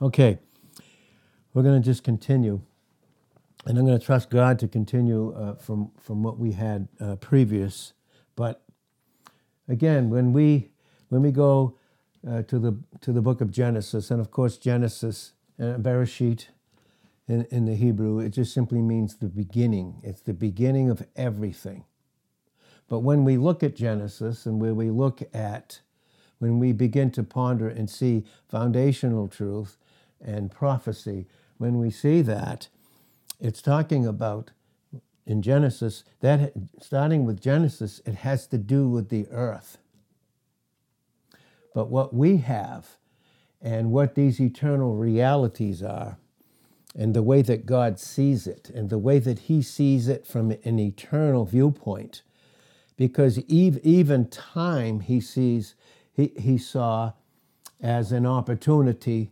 Okay, we're going to just continue. And I'm going to trust God to continue uh, from, from what we had uh, previous. But again, when we, when we go uh, to, the, to the book of Genesis, and of course, Genesis, uh, Bereshit in, in the Hebrew, it just simply means the beginning. It's the beginning of everything. But when we look at Genesis and where we look at, when we begin to ponder and see foundational truth, and prophecy. When we see that, it's talking about in Genesis, that starting with Genesis, it has to do with the earth. But what we have and what these eternal realities are, and the way that God sees it, and the way that He sees it from an eternal viewpoint, because even time He sees, He, he saw as an opportunity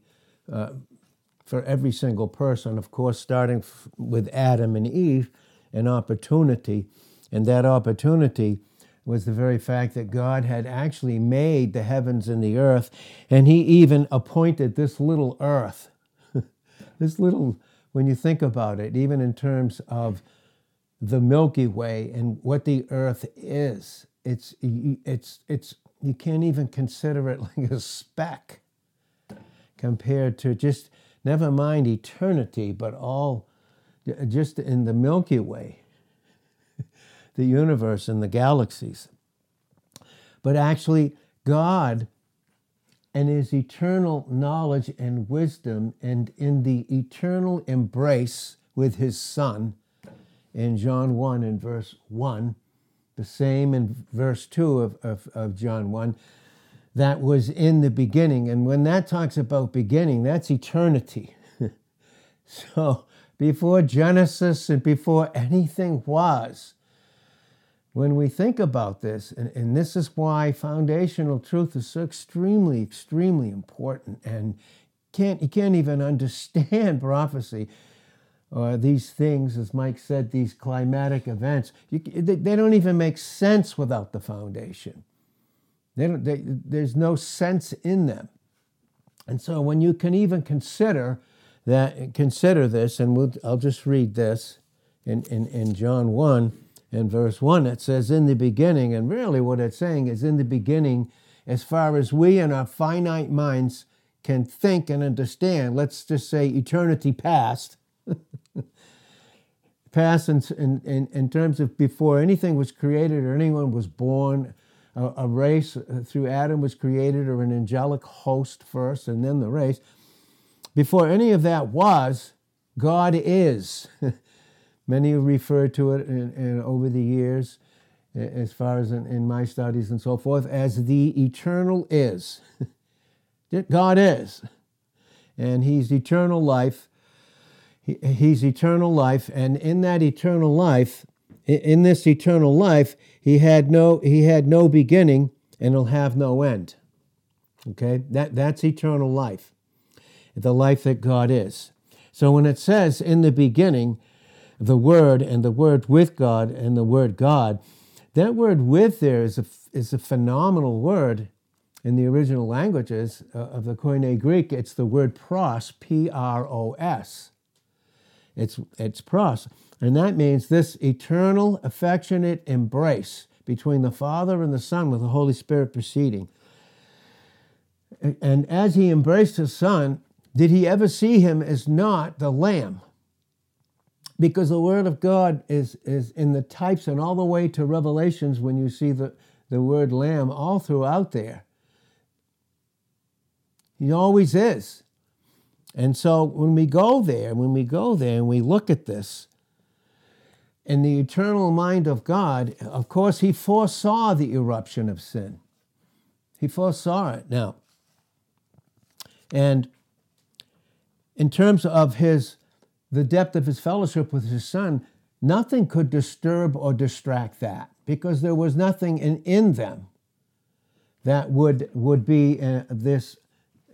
for every single person, of course, starting f- with Adam and Eve, an opportunity. And that opportunity was the very fact that God had actually made the heavens and the earth, and He even appointed this little earth. this little, when you think about it, even in terms of the Milky Way and what the earth is, it's, it's, it's, you can't even consider it like a speck compared to just never mind eternity, but all uh, just in the Milky Way, the universe and the galaxies. But actually, God and his eternal knowledge and wisdom, and in the eternal embrace with his Son, in John 1 and verse 1, the same in verse 2 of, of, of John 1, that was in the beginning. And when that talks about beginning, that's eternity. so before Genesis and before anything was, when we think about this, and, and this is why foundational truth is so extremely, extremely important, and can't you can't even understand prophecy or these things, as Mike said, these climatic events. You, they, they don't even make sense without the foundation. They don't, they, there's no sense in them. And so when you can even consider that, consider this, and we'll, I'll just read this in, in, in John 1 in verse 1, it says, In the beginning, and really what it's saying is in the beginning, as far as we in our finite minds can think and understand, let's just say eternity past. past in, in, in terms of before anything was created or anyone was born a, a race uh, through Adam was created, or an angelic host first, and then the race. Before any of that was, God is. Many refer to it in, in, over the years, as far as in, in my studies and so forth, as the eternal is. God is. And He's eternal life. He, he's eternal life. And in that eternal life, in this eternal life, he had no, he had no beginning and he'll have no end. Okay? That, that's eternal life, the life that God is. So when it says in the beginning, the Word and the Word with God and the Word God, that word with there is a, is a phenomenal word in the original languages uh, of the Koine Greek. It's the word pros, P R O S. It's, it's pros. And that means this eternal, affectionate embrace between the Father and the Son with the Holy Spirit proceeding. And as he embraced his Son, did he ever see him as not the Lamb? Because the Word of God is, is in the types and all the way to Revelations when you see the, the word Lamb all throughout there. He always is. And so when we go there, when we go there and we look at this, in the eternal mind of God, of course, he foresaw the eruption of sin. He foresaw it. Now, and in terms of his the depth of his fellowship with his son, nothing could disturb or distract that because there was nothing in, in them that would would be uh, this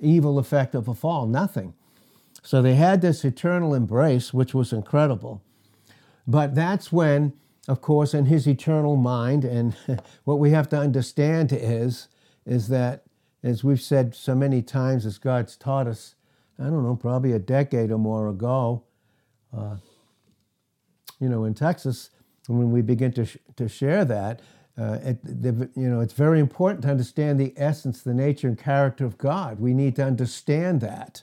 evil effect of a fall. Nothing. So they had this eternal embrace, which was incredible. But that's when, of course, in his eternal mind, and what we have to understand is, is that, as we've said so many times, as God's taught us I don't know, probably a decade or more ago, uh, you know, in Texas, when we begin to, sh- to share that, uh, it, you know, it's very important to understand the essence, the nature, and character of God. We need to understand that.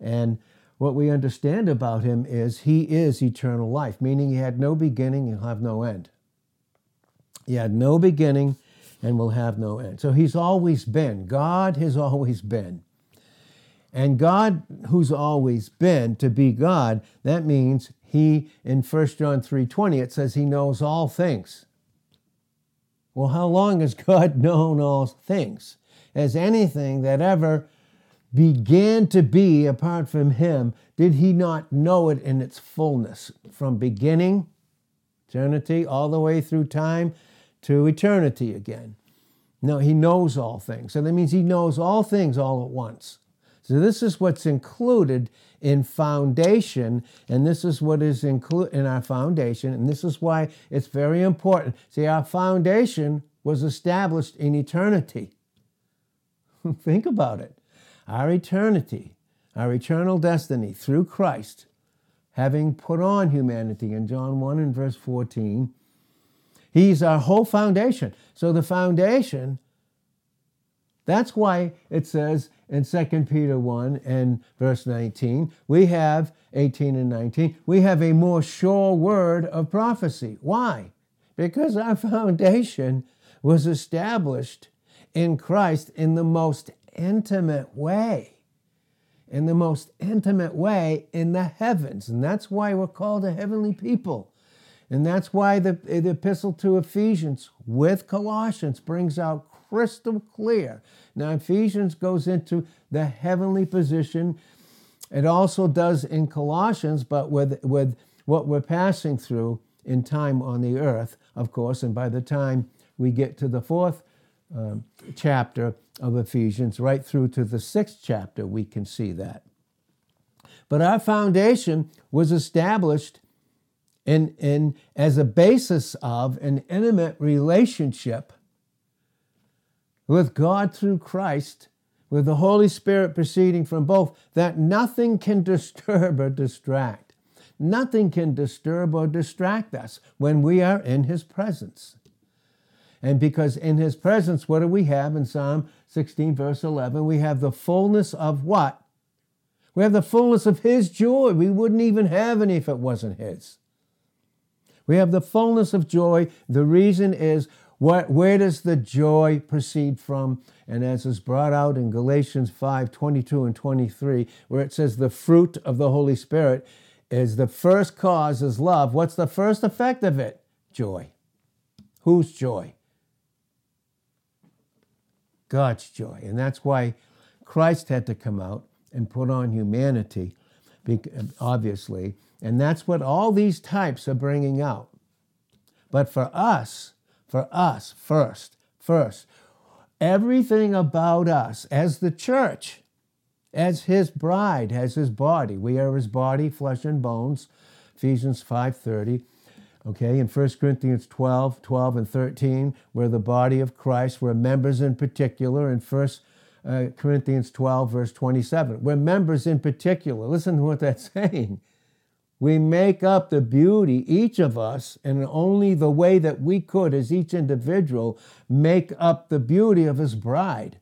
And what we understand about him is he is eternal life, meaning he had no beginning and have no end. He had no beginning and will have no end. So he's always been. God has always been. And God, who's always been, to be God, that means he, in 1 John 3.20, it says he knows all things. Well, how long has God known all things? Has anything that ever began to be apart from him, did he not know it in its fullness from beginning, eternity, all the way through time to eternity again? No, he knows all things. So that means he knows all things all at once. So this is what's included in foundation, and this is what is included in our foundation, and this is why it's very important. See, our foundation was established in eternity. Think about it. Our eternity, our eternal destiny through Christ, having put on humanity in John 1 and verse 14, He's our whole foundation. So the foundation that's why it says in 2 Peter 1 and verse 19, we have 18 and 19, we have a more sure word of prophecy. Why? Because our foundation was established in Christ in the most intimate way. In the most intimate way in the heavens. And that's why we're called a heavenly people. And that's why the, the epistle to Ephesians with Colossians brings out crystal clear. Now, Ephesians goes into the heavenly position. It also does in Colossians, but with, with what we're passing through in time on the earth, of course, and by the time we get to the fourth um, chapter of Ephesians, right through to the sixth chapter, we can see that. But our foundation was established in, in, as a basis of an intimate relationship with God through Christ, with the Holy Spirit proceeding from both, that nothing can disturb or distract. Nothing can disturb or distract us when we are in His presence. And because in His presence, what do we have in Psalm 16, verse 11? We have the fullness of what? We have the fullness of His joy. We wouldn't even have any if it wasn't His. We have the fullness of joy. The reason is what, where does the joy proceed from? And as is brought out in Galatians 5 22 and 23, where it says the fruit of the Holy Spirit is the first cause is love. What's the first effect of it? Joy. Whose joy? God's joy. And that's why Christ had to come out and put on humanity, obviously. And that's what all these types are bringing out. But for us, for us first, first. Everything about us as the church, as his bride, as his body. We are his body, flesh and bones. Ephesians 5:30. Okay, in 1 Corinthians 12, 12 and 13, we're the body of Christ. We're members in particular. In 1 uh, Corinthians 12, verse 27, we're members in particular. Listen to what that's saying. We make up the beauty, each of us, and only the way that we could as each individual make up the beauty of his bride.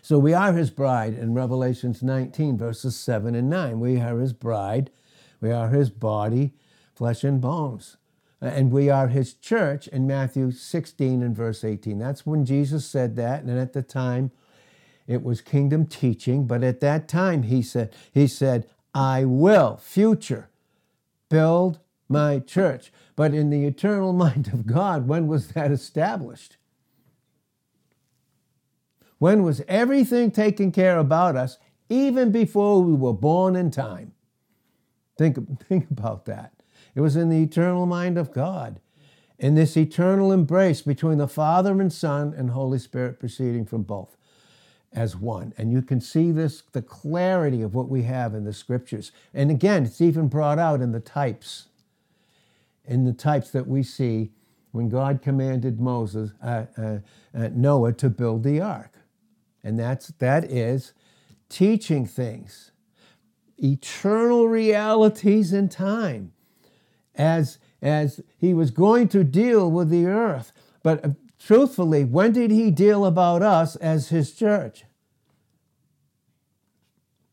So we are his bride in Revelations 19, verses 7 and 9. We are his bride. We are his body, flesh and bones. And we are his church in Matthew 16 and verse 18. That's when Jesus said that. And at the time, it was kingdom teaching. But at that time, he said, he said, I will, future, build my church. But in the eternal mind of God, when was that established? When was everything taken care about us, even before we were born in time? Think, think about that. It was in the eternal mind of God, in this eternal embrace between the Father and Son and Holy Spirit proceeding from both as one. And you can see this, the clarity of what we have in the scriptures. And again, it's even brought out in the types, in the types that we see when God commanded Moses, uh, uh, uh, Noah to build the ark. And that's, that is teaching things, eternal realities in time, as, as he was going to deal with the earth. But uh, truthfully, when did he deal about us as his church?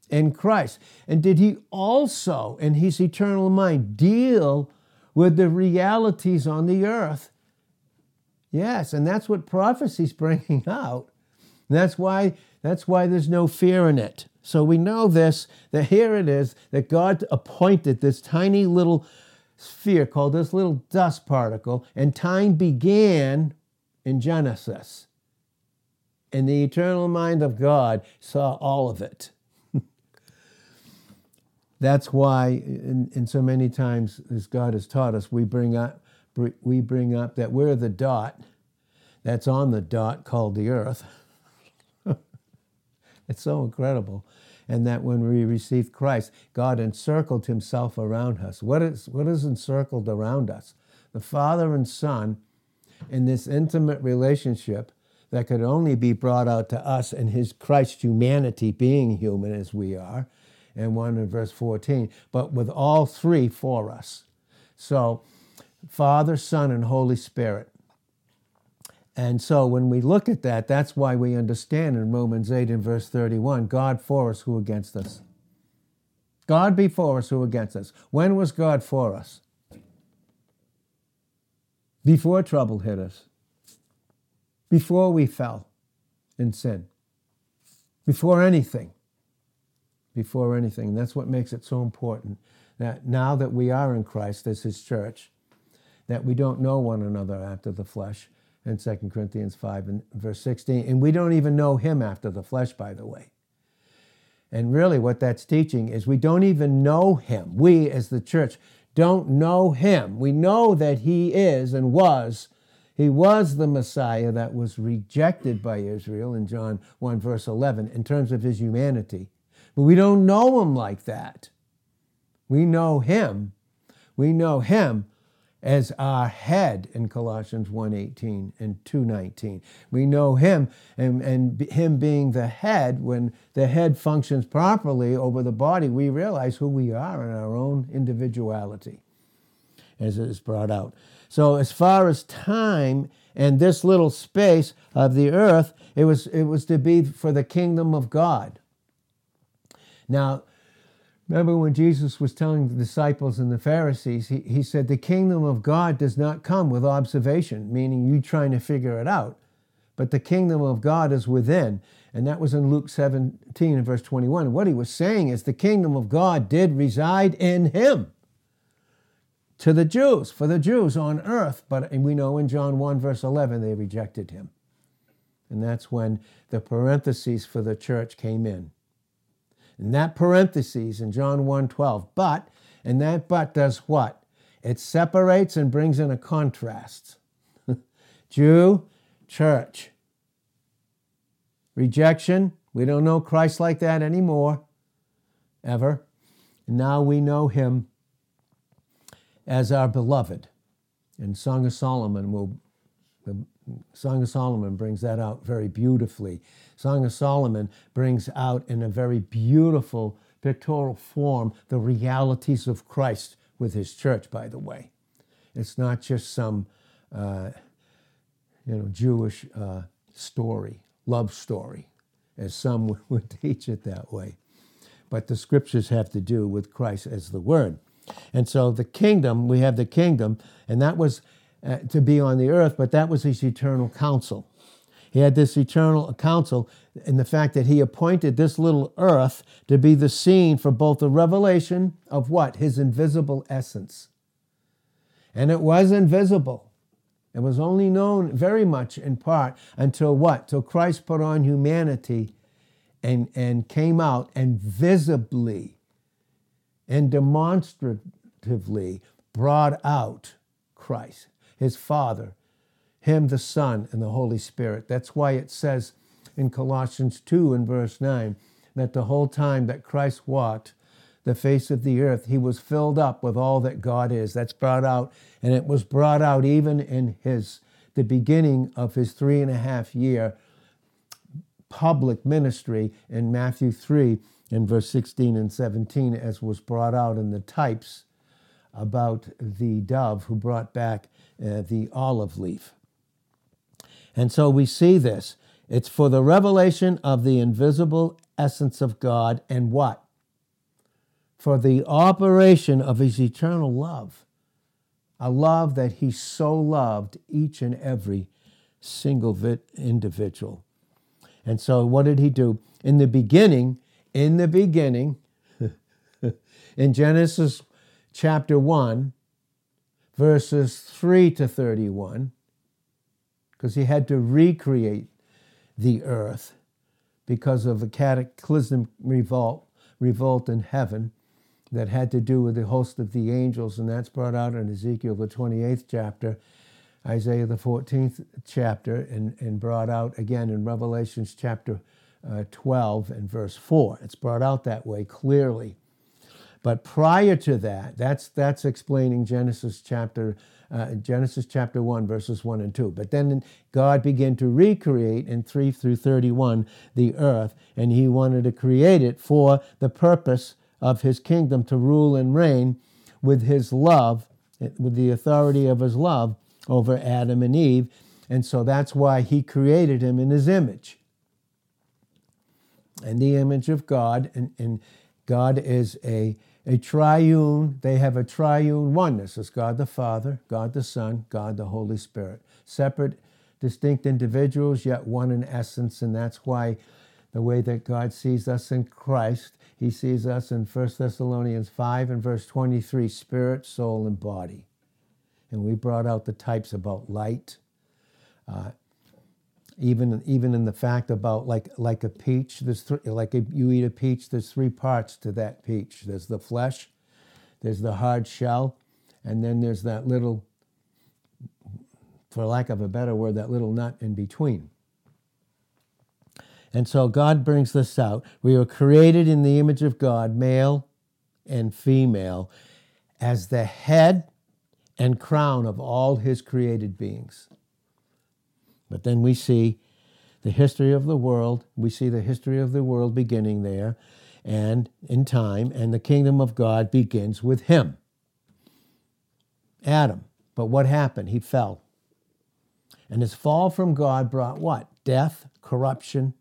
In Christ. And did he also, in his eternal mind, deal with the realities on the earth? Yes, and that's what prophecy's bringing out. That's why that's why there's no fear in it. So we know this that here it is that God appointed this tiny little sphere called this little dust particle, and time began in Genesis. And the eternal mind of God saw all of it. That's why, in, so many times as God has taught us, we bring up we bring up that we're the dot that's on the dot called the earth. it's so incredible. And that when we received Christ, God encircled himself around us. What is, what is encircled around us? The Father and Son in this intimate relationship that could only be brought out to us in his Christ humanity, being human as we are, and 1 in verse 14, but with all three for us. So, Father, Son, and Holy Spirit. And so when we look at that, that's why we understand in Romans 8 and verse 31 God for us, who against us? God before us, who against us? When was God for us? Before trouble hit us, before we fell in sin, before anything. Before anything. And that's what makes it so important that now that we are in Christ as His church, that we don't know one another after the flesh in 2 Corinthians 5 and verse 16. And we don't even know him after the flesh, by the way. And really, what that's teaching is we don't even know him. We, as the church, don't know him. We know that he is and was. He was the Messiah that was rejected by Israel in John 1, verse 11, in terms of his humanity. But we don't know him like that. We know him. We know him as our head in Colossians 1:18 and 2:19. We know him and, and him being the head when the head functions properly over the body, we realize who we are in our own individuality as it is brought out. So as far as time and this little space of the earth, it was it was to be for the kingdom of God. Now, Remember when Jesus was telling the disciples and the Pharisees, he, he said, The kingdom of God does not come with observation, meaning you trying to figure it out, but the kingdom of God is within. And that was in Luke 17 and verse 21. What he was saying is the kingdom of God did reside in him to the Jews, for the Jews on earth. But we know in John 1, verse 11, they rejected him. And that's when the parentheses for the church came in. And that parenthesis in John 1:12, but, and that but does what? It separates and brings in a contrast. Jew, church. Rejection, we don't know Christ like that anymore, ever. And now we know him as our beloved. And Song of Solomon will Song of Solomon brings that out very beautifully. Song of Solomon brings out in a very beautiful pictorial form the realities of Christ with his church, by the way. It's not just some uh, you know, Jewish uh, story, love story, as some would teach it that way. But the scriptures have to do with Christ as the Word. And so the kingdom, we have the kingdom, and that was uh, to be on the earth, but that was his eternal counsel. He had this eternal counsel in the fact that he appointed this little earth to be the scene for both the revelation of what? His invisible essence. And it was invisible. It was only known very much in part until what? Till Christ put on humanity and, and came out and visibly and demonstratively brought out Christ his Father, him the Son, and the Holy Spirit. That's why it says in Colossians 2 and verse 9 that the whole time that Christ walked the face of the earth, he was filled up with all that God is. That's brought out, and it was brought out even in his the beginning of his three and a half year public ministry in Matthew 3 in verse 16 and 17, as was brought out in the types about the dove who brought back uh, the olive leaf. And so we see this. It's for the revelation of the invisible essence of God and what? For the operation of his eternal love. A love that he so loved each and every single individual. And so, what did he do? In the beginning, in the beginning, in Genesis chapter 1, verses 3 to 31, because he had to recreate the earth because of a cataclysmic revolt, revolt in heaven that had to do with the host of the angels, and that's brought out in Ezekiel, the 28th chapter, Isaiah, the 14th chapter, and, and brought out again in Revelations chapter uh, 12 and verse 4. It's brought out that way clearly. But prior to that, that's, that's explaining Genesis chapter, uh, Genesis chapter 1, verses 1 and 2. But then God began to recreate in 3 through 31 the earth, and he wanted to create it for the purpose of his kingdom to rule and reign with his love, with the authority of his love over Adam and Eve. And so that's why he created him in his image. And the image of God, and, and God is a, a triune, they have a triune oneness. It's God the Father, God the Son, God the Holy Spirit. Separate, distinct individuals, yet one in essence, and that's why the way that God sees us in Christ, he sees us in 1 Thessalonians 5 and verse 23, spirit, soul, and body and we brought out the types about light. Uh, even even in the fact about like like a peach, there's th- like a, you eat a peach. There's three parts to that peach. There's the flesh, there's the hard shell, and then there's that little, for lack of a better word, that little nut in between. And so God brings this out. We were created in the image of God, male and female, as the head and crown of all his created beings. But then we see the history of the world, we see the history of the world beginning there and in time, and the kingdom of God begins with him. Adam. But what happened? He fell. And his fall from God brought what? Death, corruption,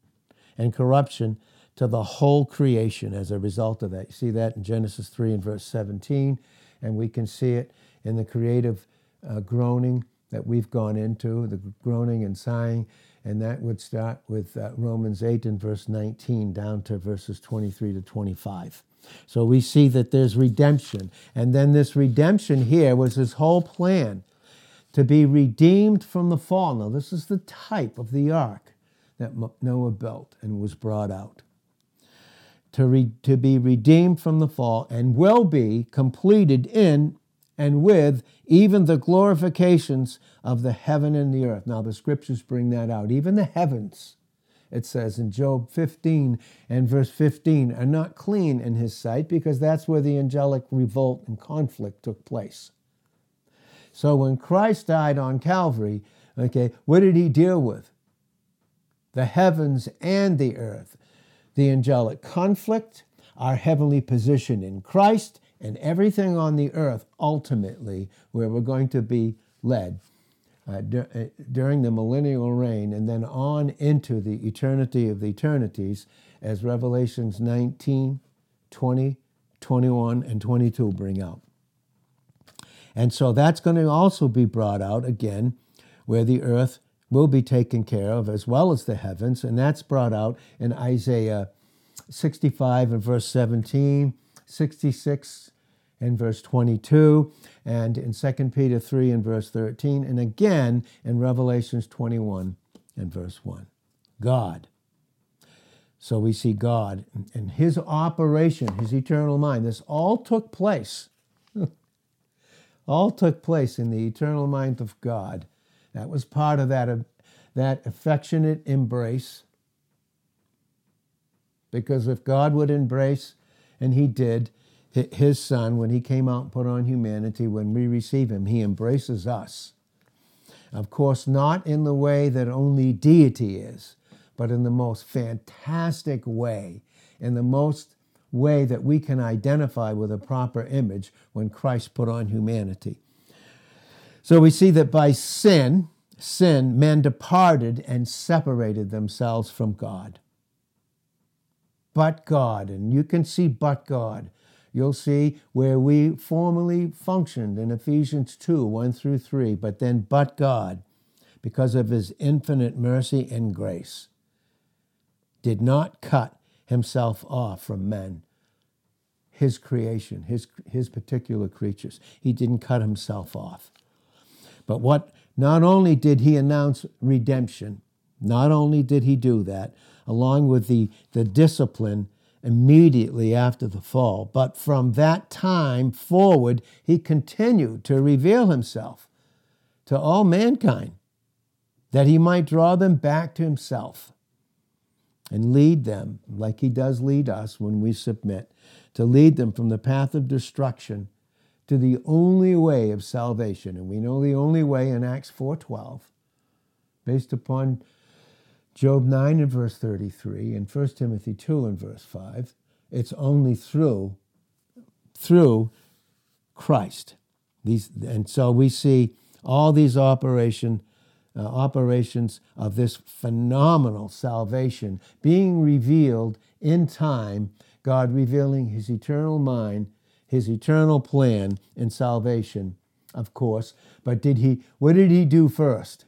and corruption to the whole creation as a result of that. You see that in Genesis 3 and verse 17, and we can see it in the creative uh, groaning that we've gone into, the groaning and sighing, and that would start with uh, Romans 8 and verse 19 down to verses 23 to 25. So we see that there's redemption. And then this redemption here was his whole plan to be redeemed from the fall. Now, this is the type of the ark that Noah built and was brought out. To, re- to be redeemed from the fall and will be completed in and with even the glorifications of the heaven and the earth. Now, the scriptures bring that out. Even the heavens, it says in Job 15 and verse 15, are not clean in his sight because that's where the angelic revolt and conflict took place. So when Christ died on Calvary, okay, what did he deal with? The heavens and the earth, the angelic conflict, our heavenly position in Christ, and everything on the earth ultimately where we're going to be led uh, d- uh, during the millennial reign and then on into the eternity of the eternities as Revelations 19, 20, 21, and 22 bring out. And so that's going to also be brought out again where the earth will be taken care of as well as the heavens. And that's brought out in Isaiah 65 and verse 17 66 and verse 22, and in 2 Peter 3 and verse 13, and again in Revelations 21 and verse 1. God. So we see God and his operation, his eternal mind. This all took place. all took place in the eternal mind of God. That was part of that, uh, that affectionate embrace. Because if God would embrace, and he did his son when he came out and put on humanity when we receive him he embraces us of course not in the way that only deity is but in the most fantastic way, in the most way that we can identify with a proper image when Christ put on humanity. So we see that by sin, sin, men departed and separated themselves from God. But God, and you can see but God. You'll see where we formerly functioned in Ephesians 2 1 through 3, but then but God, because of his infinite mercy and grace, did not cut himself off from men, his creation, his, his particular creatures. He didn't cut himself off. But what not only did he announce redemption, not only did he do that, along with the, the discipline immediately after the fall, but from that time forward, he continued to reveal himself to all mankind that he might draw them back to himself and lead them, like he does lead us when we submit, to lead them from the path of destruction to the only way of salvation. And we know the only way in Acts 4:12, based upon Job 9 and verse 33 and 1 Timothy 2 and verse 5, it's only through through Christ. These, and so we see all these operation, uh, operations of this phenomenal salvation being revealed in time, God revealing his eternal mind his eternal plan in salvation, of course. But did he, what did he do first?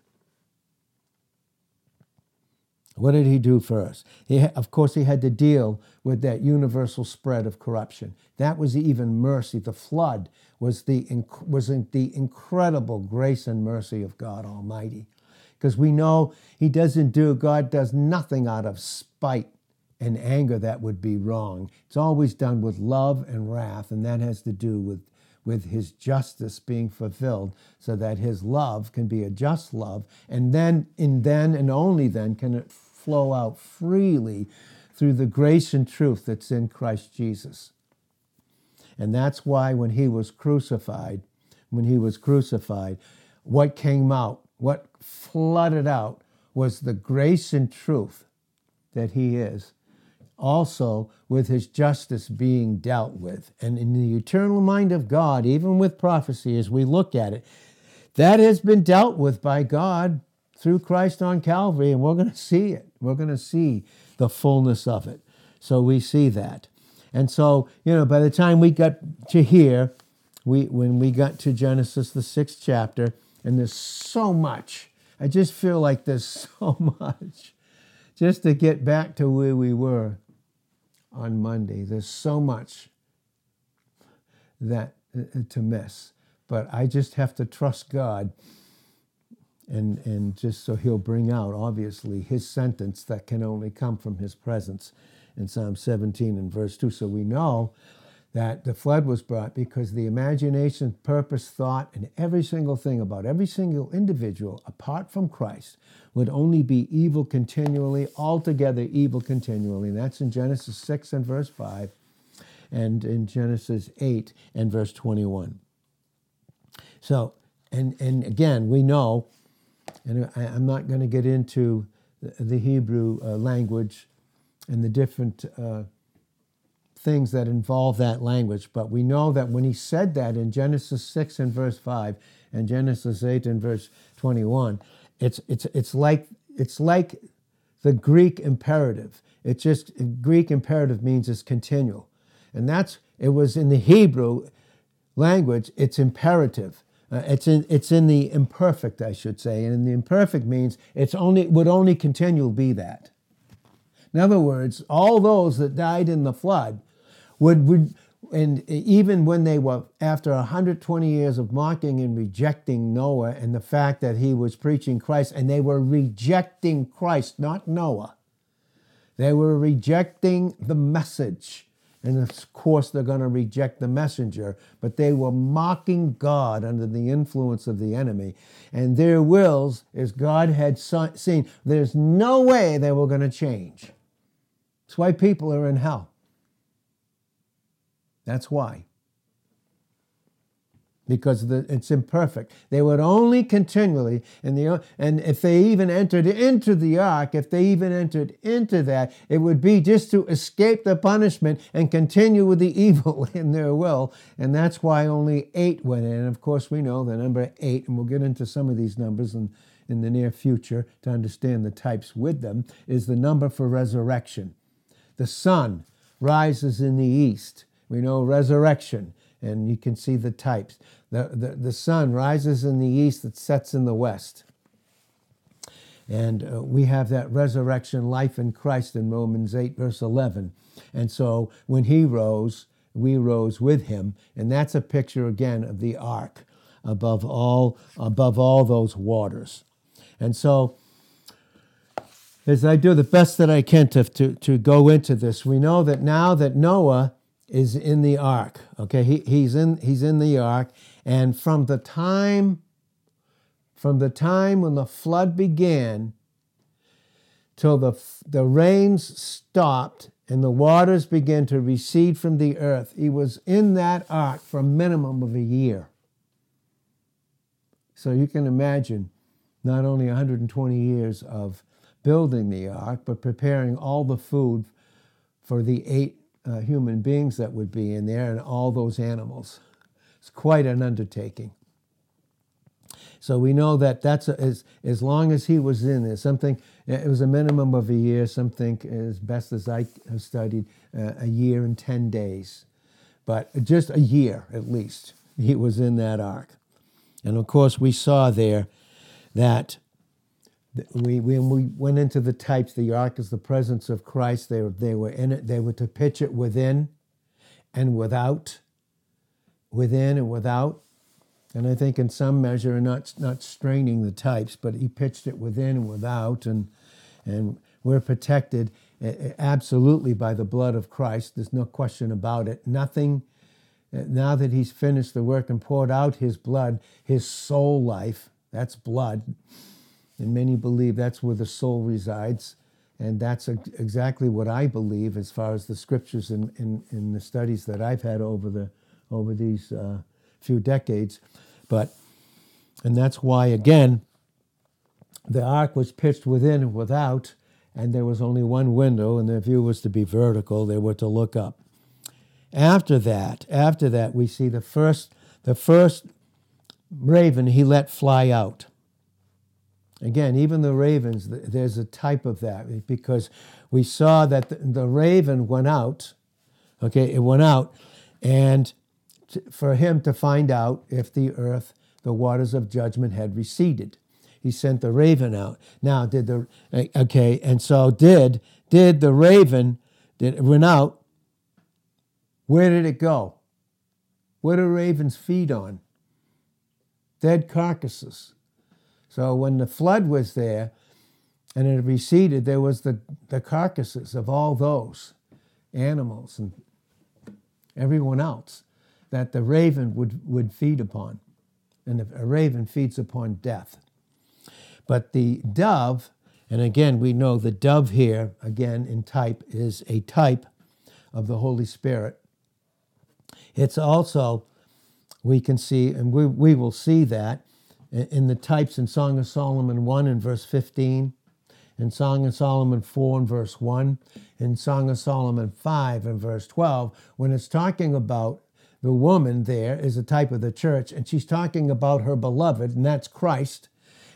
What did he do first? He, of course, he had to deal with that universal spread of corruption. That was even mercy. The flood was the, was the incredible grace and mercy of God Almighty. Because we know he doesn't do, God does nothing out of spite and anger that would be wrong. It's always done with love and wrath, and that has to do with, with his justice being fulfilled so that his love can be a just love, and then, in then and only then, can it flow out freely through the grace and truth that's in Christ Jesus. And that's why when he was crucified, when he was crucified, what came out, what flooded out, was the grace and truth that he is also with his justice being dealt with. And in the eternal mind of God, even with prophecy, as we look at it, that has been dealt with by God through Christ on Calvary, and we're going to see it. We're going to see the fullness of it. So we see that. And so, you know, by the time we got to here, we when we got to Genesis, the sixth chapter, and there's so much. I just feel like there's so much just to get back to where we were on Monday. There's so much that uh, to miss, but I just have to trust God, and and just so He'll bring out obviously His sentence that can only come from His presence in Psalm 17 and verse 2. So we know that the flood was brought because the imagination, purpose, thought, and every single thing about every single individual apart from Christ would only be evil continually, altogether evil continually. And that's in Genesis 6 and verse 5 and in Genesis 8 and verse 21. So, and, and again, we know, and I, am not going to get into the, Hebrew uh, language and the different. Uh, things that involve that language, but we know that when he said that in Genesis 6 and verse 5 and Genesis 8 and verse 21, it's, it's, it's, like, it's like the Greek imperative. It just, Greek imperative means it's continual. And that's, it was in the Hebrew language, it's imperative. Uh, it's in it's in the imperfect, I should say, and the imperfect means it's only would only continue to be that. In other words, all those that died in the flood would, would and even when they were after 120 years of mocking and rejecting Noah and the fact that he was preaching Christ and they were rejecting Christ, not Noah. They were rejecting the message. And of course, they're going to reject the messenger, but they were mocking God under the influence of the enemy. And their wills, as God had seen, there's no way they were going to change. That's why people are in hell. That's why. Because the, it's imperfect. They would only continually, and, the, and if they even entered into the ark, if they even entered into that, it would be just to escape the punishment and continue with the evil in their will. And that's why only eight went in. And of course, we know the number eight, and we'll get into some of these numbers in, in the near future to understand the types with them, is the number for resurrection. The sun rises in the east. We know resurrection and you can see the types. The, the, the sun rises in the east, it sets in the west. And uh, we have that resurrection life in Christ in Romans 8, verse 11. And so when he rose, we rose with him. And that's a picture again of the ark above all, above all those waters. And so as I do the best that I can to, to, to go into this, we know that now that Noah is in the ark. Okay, he, he's in he's in the ark, and from the time from the time when the flood began till the the rains stopped and the waters began to recede from the earth, he was in that ark for a minimum of a year. So you can imagine not only 120 years of building the ark, but preparing all the food for the eight uh, human beings that would be in there and all those animals. It's quite an undertaking. So we know that that's a, as as long as he was in there. Something it was a minimum of a year. Something as best as I have studied, uh, a year and ten days, but just a year at least he was in that ark. And of course, we saw there that we, when we went into the types, the ark is the presence of Christ. They they were in it. They were to pitch it within and without, within and without. And I think in some measure, not not straining the types, but he pitched it within and without, and and we're protected absolutely by the blood of Christ. There's no question about it. Nothing. Uh, now that he's finished the work and poured out his blood, his soul life, that's blood and many believe that's where the soul resides. And that's exactly what I believe as far as the scriptures in, in, in the studies that I've had over, the, over these uh, few decades. But, and that's why, again, the ark was pitched within and without, and there was only one window, and the view was to be vertical. They were to look up. After that, after that, we see the first, the first raven he let fly out. Again, even the ravens, there's a type of that eh, because we saw that the, raven went out, okay, it went out, and for him to find out if the earth, the waters of judgment had receded. He sent the raven out. Now, did the, eh, okay, and so did, did the raven, did it went out, where did it go? What do ravens feed on? Dead carcasses. So when the flood was there and it receded, there was the, the carcasses of all those animals and everyone else that the raven would, would feed upon. And a raven feeds upon death. But the dove, and again, we know the dove here, again in type, is a type of the Holy Spirit. It's also, we can see, and we, we will see that in the types in Song of Solomon 1 and verse 15, in Song of Solomon 4 and verse 1, in Song of Solomon 5 and verse 12, when it's talking about the woman there is a type of the church, and she's talking about her beloved, and that's Christ.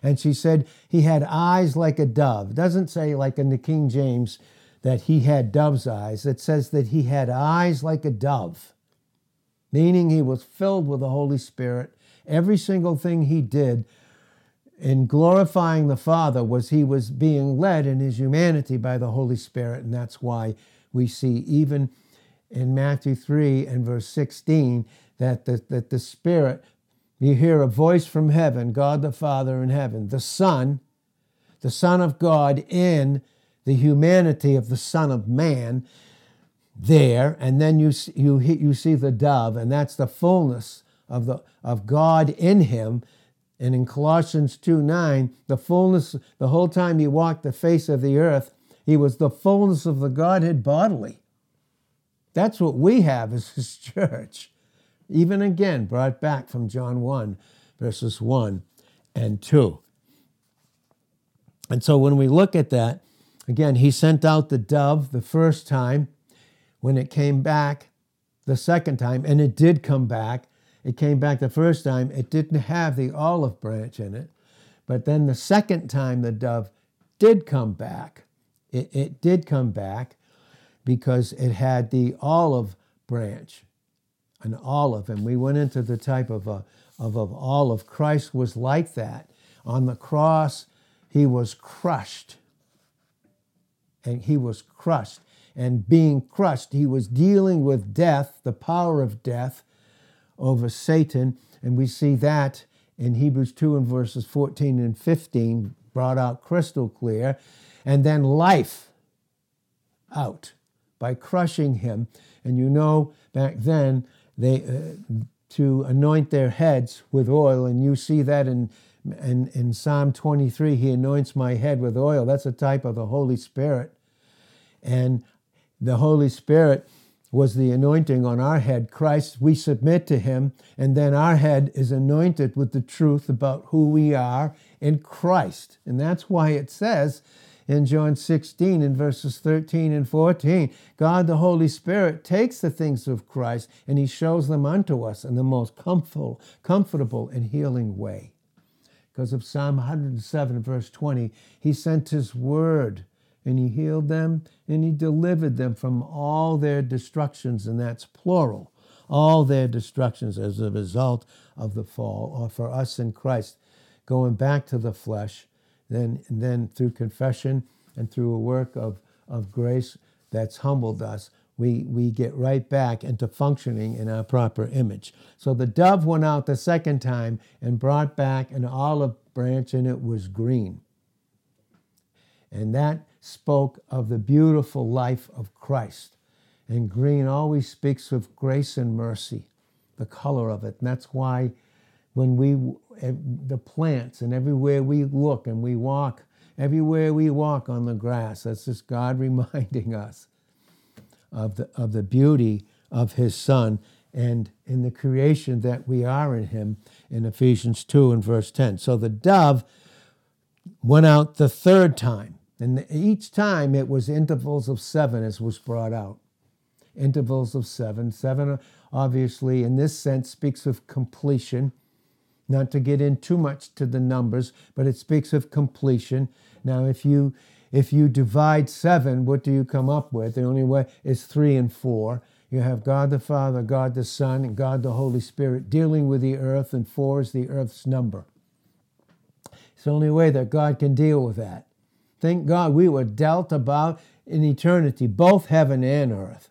And she said he had eyes like a dove. Doesn't say like in the King James that he had dove's eyes. It says that he had eyes like a dove, meaning he was filled with the Holy Spirit Every single thing he did in glorifying the Father was he was being led in his humanity by the Holy Spirit. And that's why we see even in Matthew 3 and verse 16 that the, that the Spirit, you hear a voice from heaven, God the Father in heaven, the Son, the Son of God in the humanity of the Son of Man there, and then you, you, you see the dove, and that's the fullness of, the, of God in him. And in Colossians 2 9, the fullness, the whole time he walked the face of the earth, he was the fullness of the Godhead bodily. That's what we have as his church. even again brought back from John 1, verses 1 and 2. And so when we look at that, again, he sent out the dove the first time. When it came back the second time, and it did come back, it came back the first time, it didn't have the olive branch in it. But then the second time the dove did come back, it, it did come back because it had the olive branch, an olive. And we went into the type of a of, of olive. Christ was like that. On the cross, he was crushed. And he was crushed. And being crushed, he was dealing with death, the power of death over Satan. And we see that in Hebrews 2 and verses 14 and 15, brought out crystal clear. And then life out by crushing him. And you know, back then, they uh, to anoint their heads with oil, and you see that in, in, in Psalm 23, he anoints my head with oil. That's a type of the Holy Spirit. And the Holy Spirit was the anointing on our head. Christ, we submit to him, and then our head is anointed with the truth about who we are in Christ. And that's why it says in John 16 in verses 13 and 14. God the Holy Spirit takes the things of Christ and he shows them unto us in the most comfortable, comfortable and healing way. Because of Psalm 107 verse 20, he sent his word and he healed them and he delivered them from all their destructions, and that's plural. All their destructions as a result of the fall, or for us in Christ, going back to the flesh then, then through confession and through a work of, of grace that's humbled us, we, we get right back into functioning in our proper image. So the dove went out the second time and brought back an olive branch, and it was green. And that spoke of the beautiful life of Christ. And green always speaks of grace and mercy, the color of it. And that's why when we the plants and everywhere we look and we walk everywhere we walk on the grass that's just god reminding us of the, of the beauty of his son and in the creation that we are in him in ephesians 2 and verse 10 so the dove went out the third time and each time it was intervals of seven as was brought out intervals of seven seven obviously in this sense speaks of completion not to get in too much to the numbers, but it speaks of completion. Now, if you if you divide seven, what do you come up with? The only way is three and four. You have God the Father, God the Son, and God the Holy Spirit dealing with the earth, and four is the earth's number. It's the only way that God can deal with that. Thank God we were dealt about in eternity, both heaven and earth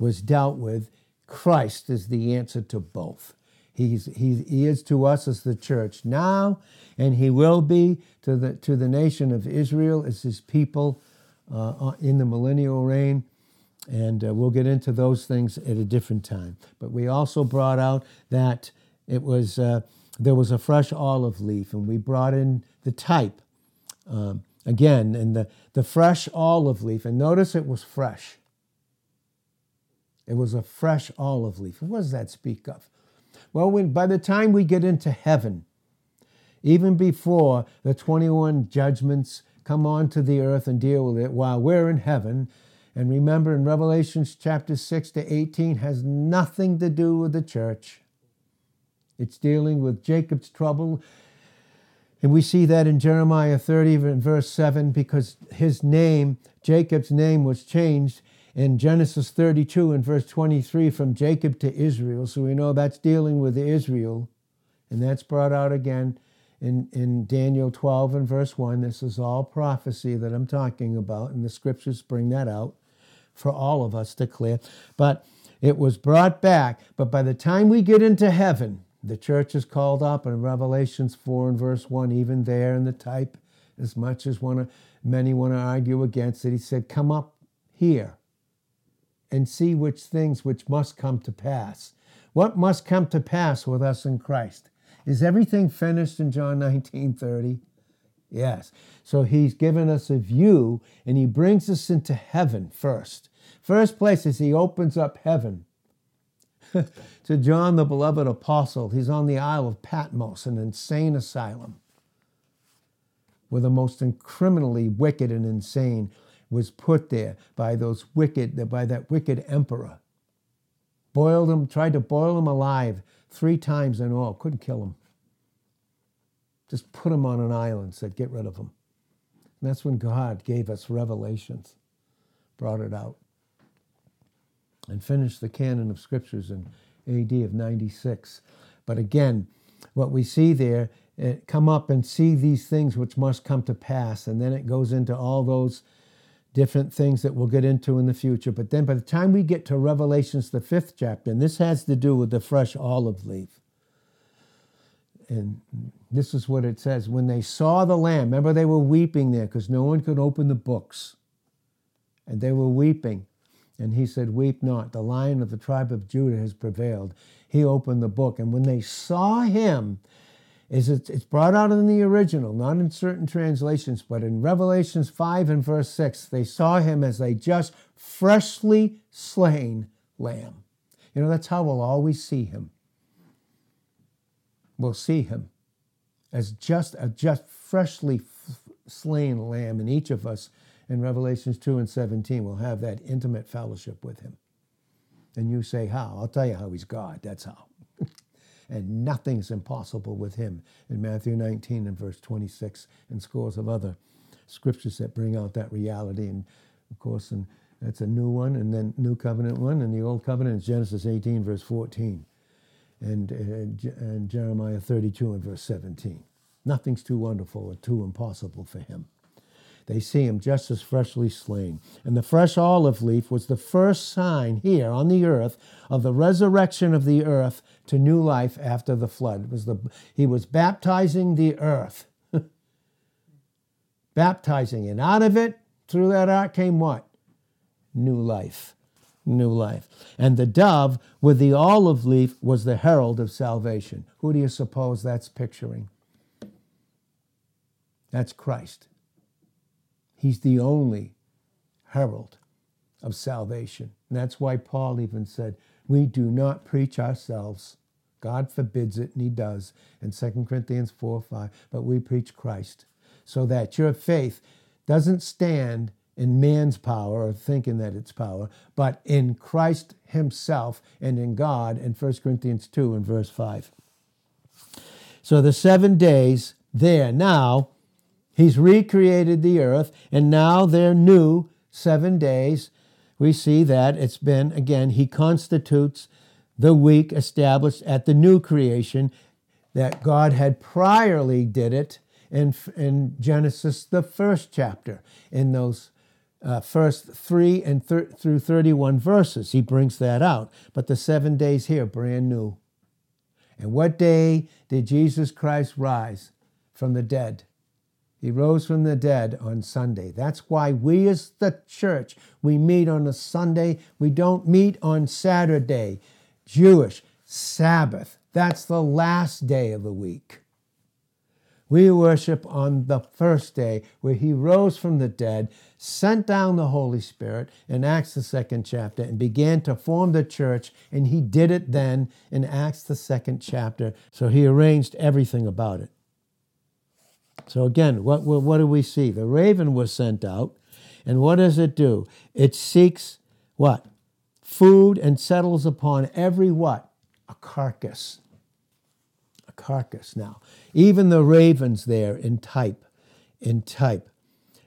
was dealt with. Christ is the answer to both. He's, he, he is to us as the church now, and he will be to the, to the nation of Israel as his people uh, in the millennial reign. And uh, we'll get into those things at a different time. But we also brought out that it was uh, there was a fresh olive leaf, and we brought in the type um, again, and the, the fresh olive leaf. And notice it was fresh. It was a fresh olive leaf. What does that speak of? Well, when, by the time we get into heaven, even before the 21 judgments come onto the earth and deal with it while we're in heaven, and remember in Revelations chapter 6 to 18 has nothing to do with the church. It's dealing with Jacob's trouble. And we see that in Jeremiah 30 verse 7 because his name, Jacob's name, was changed in Genesis 32 and verse 23 from Jacob to Israel. So we know that's dealing with Israel. And that's brought out again in, in Daniel 12 and verse 1. This is all prophecy that I'm talking about, and the scriptures bring that out for all of us to clear. But it was brought back. But by the time we get into heaven, the church is called up in Revelations 4 and verse 1, even there in the type, as much as one, many want to argue against it. He said, Come up here and see which things which must come to pass. What must come to pass with us in Christ? Is everything finished in John 19 30? Yes. So he's given us a view and he brings us into heaven first. First place is he opens up heaven to John, the beloved apostle. He's on the Isle of Patmos, an insane asylum where the most criminally wicked and insane was put there by those wicked, by that wicked emperor. Boiled him, tried to boil him alive three times in all, couldn't kill him. Just put him on an island, said, get rid of him. And that's when God gave us revelations, brought it out, and finished the canon of scriptures in AD of 96. But again, what we see there, eh, come up and see these things which must come to pass. And then it goes into all those different things that we'll get into in the future. But then by the time we get to Revelations, the fifth chapter, and this has to do with the fresh olive leaf. And this is what it says when they saw the lamb, remember they were weeping there because no one could open the books. And they were weeping. And he said, Weep not, the lion of the tribe of Judah has prevailed. He opened the book. And when they saw him, is it's brought out in the original, not in certain translations, but in Revelations 5 and verse 6, they saw him as a just freshly slain lamb. You know, that's how we'll always see him. We'll see him as just a just freshly slain lamb in each of us in Revelations 2 and 17 will have that intimate fellowship with him. And you say, How? I'll tell you how he's God. That's how. and nothing's impossible with him in Matthew 19 and verse 26 and scores of other scriptures that bring out that reality. And of course, and that's a new one, and then New Covenant one, and the Old Covenant is Genesis 18, verse 14, and, uh, and Jeremiah 32 and verse 17. Nothing's too wonderful or too impossible for him they see him just as freshly slain. And the fresh olive leaf was the first sign here on the earth of the resurrection of the earth to new life after the flood. It was the, he was baptizing the earth. baptizing, and out of it, through that ark came what? New life. New life. And the dove with the olive leaf was the herald of salvation. Who do you suppose that's picturing? That's Christ. He's the only herald of salvation. And that's why Paul even said, We do not preach ourselves. God forbids it, and he does in 2 Corinthians 4 5. But we preach Christ, so that your faith doesn't stand in man's power or thinking that it's power, but in Christ himself and in God in 1 Corinthians 2 and verse 5. So the seven days there now He's recreated the earth, and now they're new seven days. We see that it's been, again, he constitutes the week established at the new creation, that God had priorly did it in, in Genesis, the first chapter, in those uh, first three and thir- through 31 verses. He brings that out. But the seven days here, brand new. And what day did Jesus Christ rise from the dead? He rose from the dead on Sunday. That's why we as the church, we meet on a Sunday. We don't meet on Saturday. Jewish Sabbath. That's the last day of the week. We worship on the first day where he rose from the dead, sent down the Holy Spirit in Acts, the second chapter, and began to form the church. And he did it then in Acts, the second chapter. So he arranged everything about it. So again, what, what do we see? The raven was sent out, and what does it do? It seeks what? Food and settles upon every what? A carcass. A carcass. Now, even the ravens there in type, in type,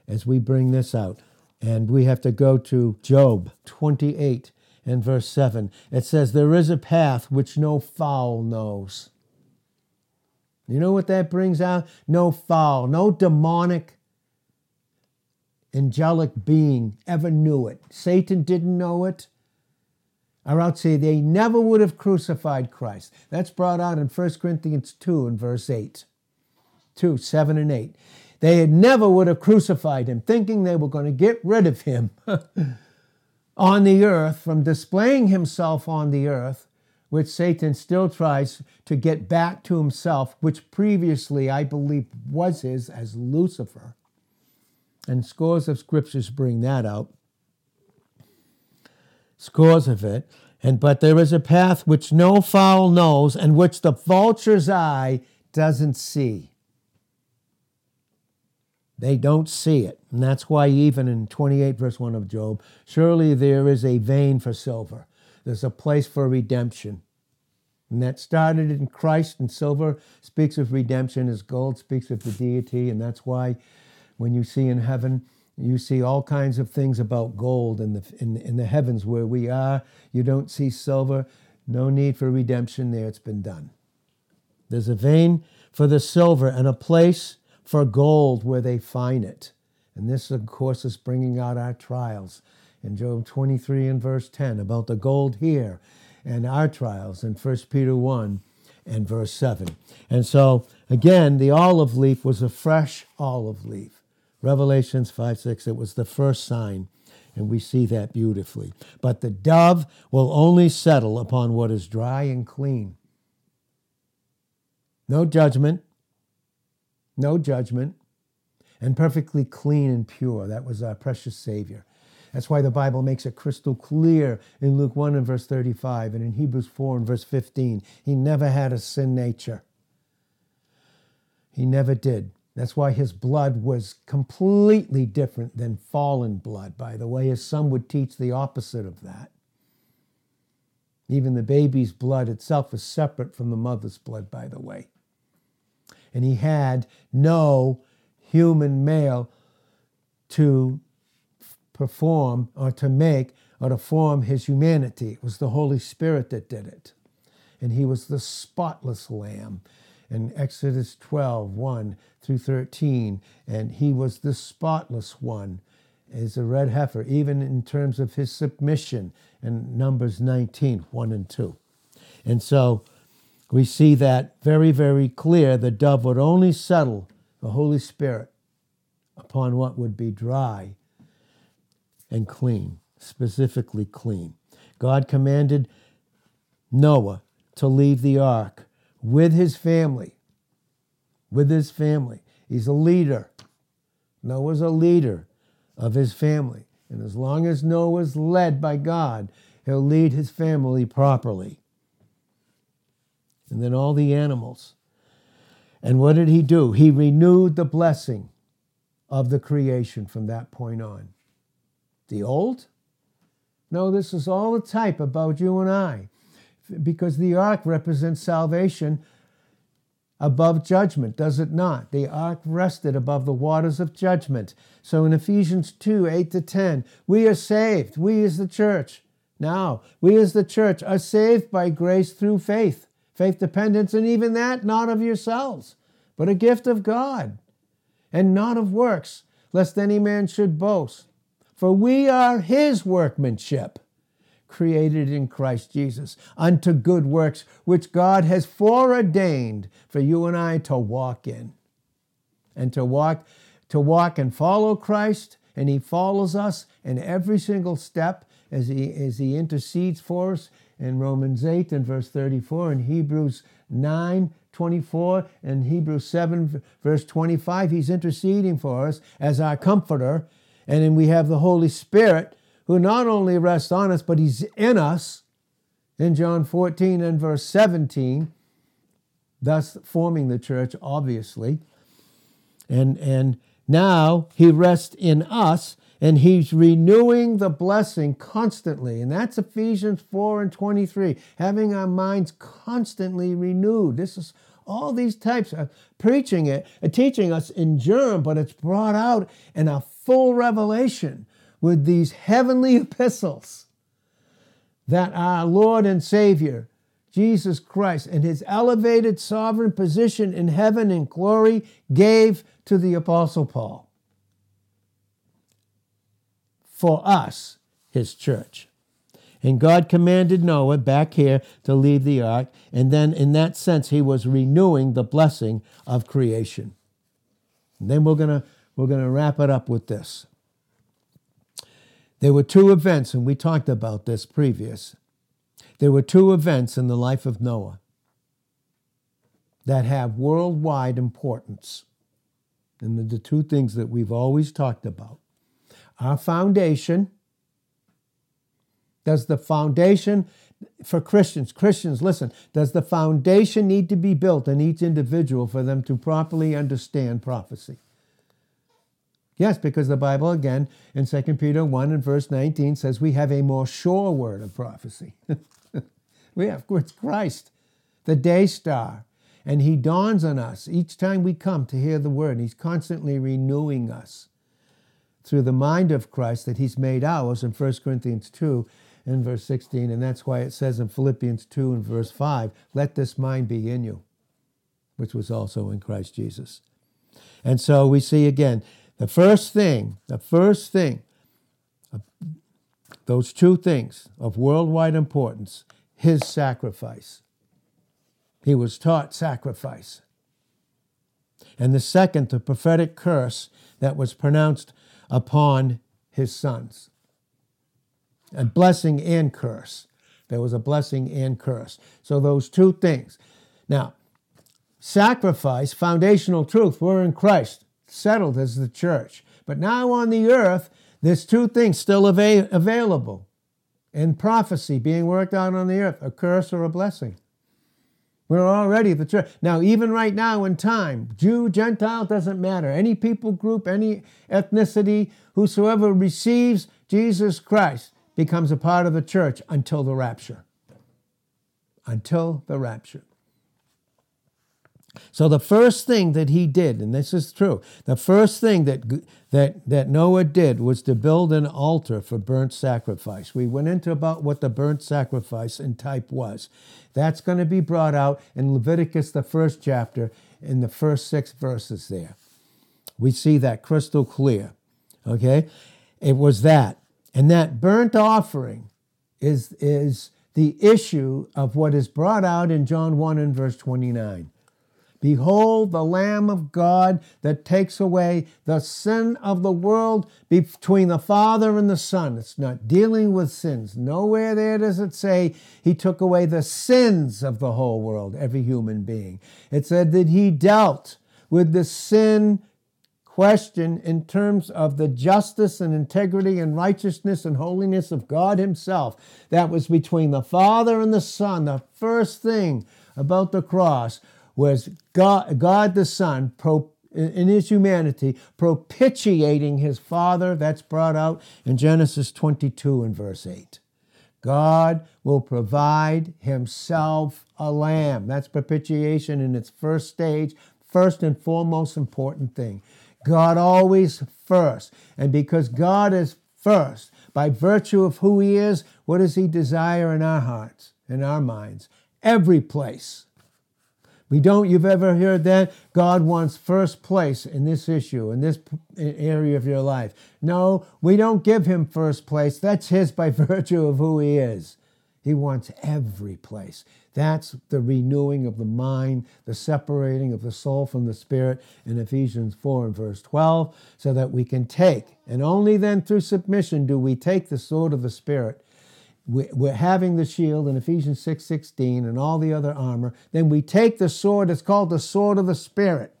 as we bring this out, and we have to go to Job 28 and verse 7. It says, There is a path which no fowl knows you know what that brings out? No foul, no demonic, angelic being ever knew it. Satan didn't know it. Or say they never would have crucified Christ. That's brought out in 1 Corinthians 2 and verse 8. 2, 7 and 8. They never would have crucified him, thinking they were going to get rid of him on the earth from displaying himself on the earth which Satan still tries to get back to himself, which previously I believe was his as Lucifer. And scores of scriptures bring that out. Scores of it. And but there is a path which no fowl knows and which the vulture's eye doesn't see. They don't see it. And that's why, even in 28, verse 1 of Job, surely there is a vein for silver. There's a place for redemption. And that started in Christ, and silver speaks of redemption as gold speaks of the deity. And that's why when you see in heaven, you see all kinds of things about gold in the, in, in the heavens where we are. You don't see silver. No need for redemption there. It's been done. There's a vein for the silver and a place for gold where they find it. And this, of course, is bringing out our trials in Job 23 and verse 10 about the gold here and our trials in 1 Peter 1 and verse 7. And so, again, the olive leaf was a fresh olive leaf. Revelations 5 6, it was the first sign, and we see that beautifully. But the dove will only settle upon what is dry and clean. No judgment, no judgment, and perfectly clean and pure. That was our precious Savior. That's why the Bible makes it crystal clear in Luke 1 and verse 35 and in Hebrews 4 and verse 15. He never had a sin nature. He never did. That's why his blood was completely different than fallen blood, by the way, as some would teach the opposite of that. Even the baby's blood itself was separate from the mother's blood, by the way and he had no human male to perform or to make or to form his humanity. It was the Holy Spirit that did it. And he was the spotless lamb in Exodus 12, 1 through 13. And he was the spotless one as a red heifer, even in terms of his submission in Numbers 19, 1 and 2. And so we see that very, very clear. The dove would only settle the Holy Spirit upon what would be dry and clean, specifically clean. God commanded Noah to leave the ark with his family. With his family. He's a leader. Noah's a leader of his family. And as long as Noah's led by God, he'll lead his family properly and then all the animals. And what did he do? He renewed the blessing of the creation from that point on. The old? No, this is all a type about you and I, because the ark represents salvation above judgment, does it not? The ark rested above the waters of judgment. So in Ephesians 2 8 to 10, we are saved, we as the church. Now, we as the church are saved by grace through faith faith dependence, and even that not of yourselves, but a gift of God, and not of works, lest any man should boast. For we are his workmanship, created in Christ Jesus, unto good works, which God has foreordained for you and I to walk in. And to walk, to walk and follow Christ, and he follows us in every single step as he, as he intercedes for us in Romans 8 and verse 34, in Hebrews 9, 24, and Hebrews 7, verse 25. He's interceding for us as our comforter. And then we have the Holy Spirit who not only rests on us, but he's in us in John 14 and verse 17, thus forming the church, obviously. And, and now he rests in us and he's renewing the blessing constantly. And that's Ephesians 4 and 23, having our minds constantly renewed. This is all these types of preaching it, teaching us in germ, but it's brought out in a full revelation with these heavenly epistles that our Lord and Savior, Jesus Christ, and his elevated sovereign position in heaven and glory gave to the Apostle Paul for us, his church. And God commanded Noah back here to leave the ark. And then, in that sense, he was renewing the blessing of creation. And then we're going we're going to wrap it up with this. There were two events, and we talked about this previous. There were two events in the life of Noah that have worldwide importance. And the two things that we've always talked about our foundation. Does the foundation for Christians, Christians, listen, does the foundation need to be built in each individual for them to properly understand prophecy? Yes, because the Bible, again, in 2 Peter 1 and verse 19 says we have a more sure word of prophecy. we have, it's Christ, the day star. And he dawns on us each time we come to hear the word. He's constantly renewing us through the mind of Christ that he's made ours in 1 Corinthians 2 and verse 16. And that's why it says in Philippians 2 and verse 5, let this mind be in you, which was also in Christ Jesus. And so we see again, the first thing, the first thing, uh, those two things of worldwide importance, his sacrifice. He was taught sacrifice. And the second, the prophetic curse that was pronounced upon his sons. A blessing and curse. There was a blessing and curse. So those two things. Now, sacrifice, foundational truth, we're in Christ settled as the church. But now on the earth, there's two things still ava- available in prophecy being worked out on the earth a curse or a blessing. We're already the church. Now, even right now in time, Jew, Gentile, doesn't matter. Any people group, any ethnicity, whosoever receives Jesus Christ becomes a part of the church until the rapture. Until the rapture. So the first thing that he did, and this is true, the first thing that, that, that Noah did was to build an altar for burnt sacrifice. We went into about what the burnt sacrifice in type was. That's going to be brought out in Leviticus, the first chapter, in the first six verses there. We see that crystal clear. Okay? It was that. And that burnt offering is, is the issue of what is brought out in John 1 and verse 29. Behold, the Lamb of God that takes away the sin of the world between the Father and the Son. It's not dealing with sins. Nowhere there does it say he took away the sins of the whole world, every human being. It said that he dealt with the sin question in terms of the justice and integrity and righteousness and holiness of God Himself. That was between the Father and the Son. The first thing about the cross was God, God the Son pro, in his humanity propitiating his Father. That's brought out in Genesis 22 and verse 8. God will provide himself a lamb. That's propitiation in its first stage, first and foremost important thing. God always first. And because God is first, by virtue of who he is, what does he desire in our hearts, in our minds? Every place we don't, you've ever heard that? God wants first place in this issue, in this area of your life. No, we don't give him first place. That's his by virtue of who he is. He wants every place. That's the renewing of the mind, the separating of the soul from the spirit in Ephesians 4 and verse 12, so that we can take, and only then through submission do we take the sword of the spirit we're having the shield in Ephesians 6 16 and all the other armor. Then we take the sword, it's called the sword of the Spirit.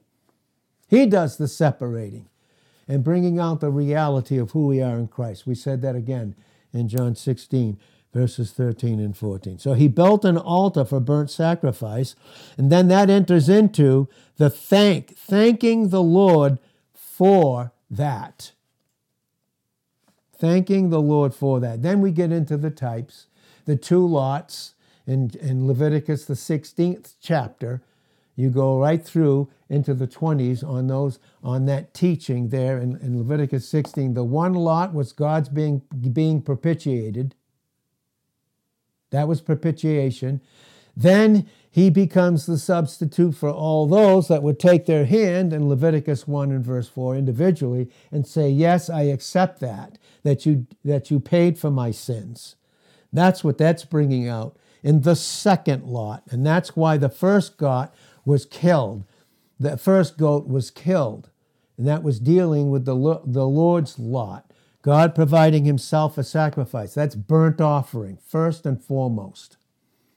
He does the separating and bringing out the reality of who we are in Christ. We said that again in John 16, verses 13 and 14. So he built an altar for burnt sacrifice, and then that enters into the thank, thanking the Lord for that thanking the Lord for that. Then we get into the types, the two lots in, in Leviticus, the 16th chapter. You go right through into the 20s on those on that teaching there in, in Leviticus 16. The one lot was God's being being propitiated. That was propitiation. Then he becomes the substitute for all those that would take their hand in Leviticus 1 and verse 4 individually and say, Yes, I accept that, that you, that you paid for my sins. That's what that's bringing out in the second lot. And that's why the first goat was killed. The first goat was killed. And that was dealing with the, the Lord's lot. God providing himself a sacrifice. That's burnt offering, first and foremost.